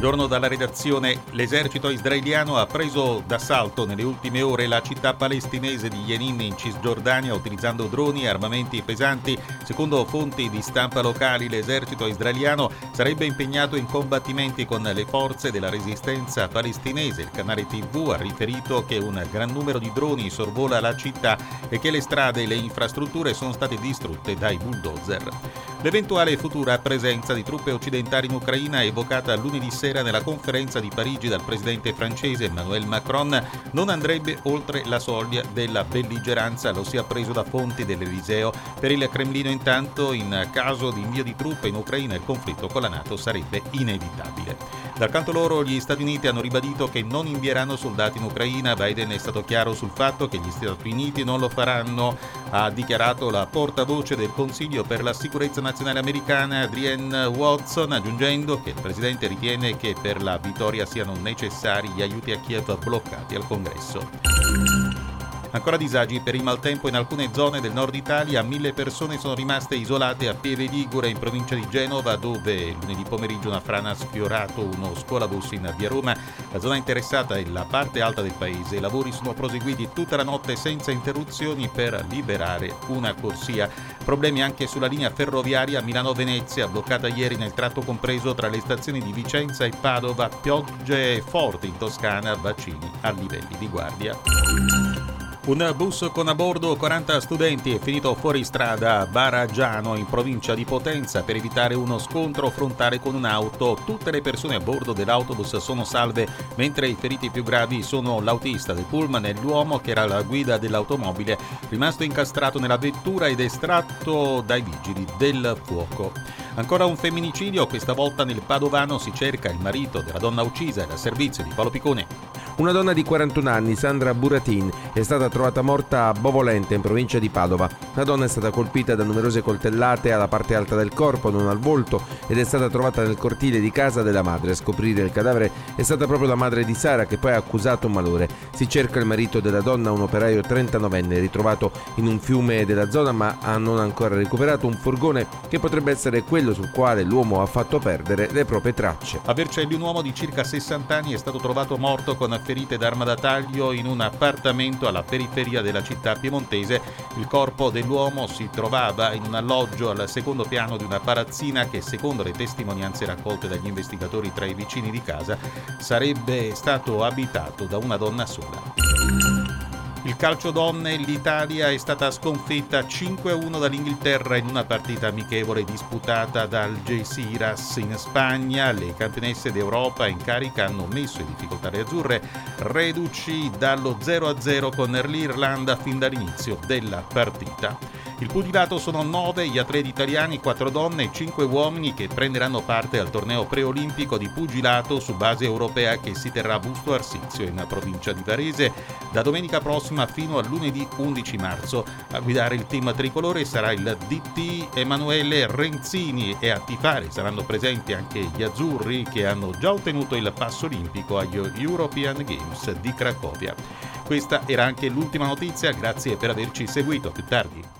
Giorno dalla redazione, l'esercito israeliano ha preso d'assalto nelle ultime ore la città palestinese di Jenin in Cisgiordania utilizzando droni e armamenti pesanti. Secondo fonti di stampa locali, l'esercito israeliano sarebbe impegnato in combattimenti con le forze della resistenza palestinese. Il canale TV ha riferito che un gran numero di droni sorvola la città e che le strade e le infrastrutture sono state distrutte dai bulldozer. L'eventuale futura presenza di truppe occidentali in Ucraina evocata lunedì sera nella conferenza di Parigi dal presidente francese Emmanuel Macron non andrebbe oltre la soglia della belligeranza, lo si è appreso da fonti dell'Eliseo. Per il Cremlino intanto in caso di invio di truppe in Ucraina il conflitto con la Nato sarebbe inevitabile. Dal canto loro gli Stati Uniti hanno ribadito che non invieranno soldati in Ucraina, Biden è stato chiaro sul fatto che gli Stati Uniti non lo faranno, ha dichiarato la portavoce del Consiglio per la sicurezza nazionale americana Adrienne Watson, aggiungendo che il presidente ritiene che per la vittoria siano necessari gli aiuti a Kiev bloccati al Congresso. Ancora disagi per il maltempo in alcune zone del nord Italia, mille persone sono rimaste isolate a Pieve Ligure in provincia di Genova dove lunedì pomeriggio una frana ha sfiorato uno scuolabus in via Roma. La zona interessata è la parte alta del paese. I lavori sono proseguiti tutta la notte senza interruzioni per liberare una corsia. Problemi anche sulla linea ferroviaria Milano-Venezia, bloccata ieri nel tratto compreso tra le stazioni di Vicenza e Padova. Piogge forti in Toscana, vaccini a livelli di guardia. Un bus con a bordo 40 studenti è finito fuori strada a Baraggiano in provincia di Potenza per evitare uno scontro frontale con un'auto. Tutte le persone a bordo dell'autobus sono salve, mentre i feriti più gravi sono l'autista del pullman e l'uomo che era alla guida dell'automobile, rimasto incastrato nella vettura ed estratto dai vigili del fuoco. Ancora un femminicidio, questa volta nel Padovano si cerca il marito della donna uccisa dal servizio di Paolo Piccone. Una donna di 41 anni, Sandra Buratin, è stata trovata morta a Bovolente, in provincia di Padova. La donna è stata colpita da numerose coltellate alla parte alta del corpo, non al volto, ed è stata trovata nel cortile di casa della madre. A scoprire il cadavere è stata proprio la madre di Sara, che poi ha accusato un malore. Si cerca il marito della donna, un operaio 39enne, ritrovato in un fiume della zona, ma ha non ancora recuperato un furgone che potrebbe essere quello sul quale l'uomo ha fatto perdere le proprie tracce. A Vercelli un uomo di circa 60 anni è stato trovato morto con ferite d'arma da taglio in un appartamento alla periferia della città piemontese. Il corpo dell'uomo si trovava in un alloggio al secondo piano di una palazzina che, secondo le testimonianze raccolte dagli investigatori tra i vicini di casa, sarebbe stato abitato da una donna sola. Il calcio donne, l'Italia è stata sconfitta 5-1 dall'Inghilterra in una partita amichevole disputata dal Algeciras in Spagna. Le campionesse d'Europa in carica hanno messo in difficoltà le azzurre, reduci dallo 0-0 con l'Irlanda fin dall'inizio della partita. Il pugilato sono 9 gli atleti italiani, 4 donne e 5 uomini che prenderanno parte al torneo preolimpico di pugilato su base europea che si terrà a Busto Arsizio in provincia di Varese da domenica prossima fino a lunedì 11 marzo. A guidare il team tricolore sarà il DT Emanuele Renzini e a tifare saranno presenti anche gli azzurri che hanno già ottenuto il passo olimpico agli European Games di Cracovia. Questa era anche l'ultima notizia, grazie per averci seguito. A più tardi.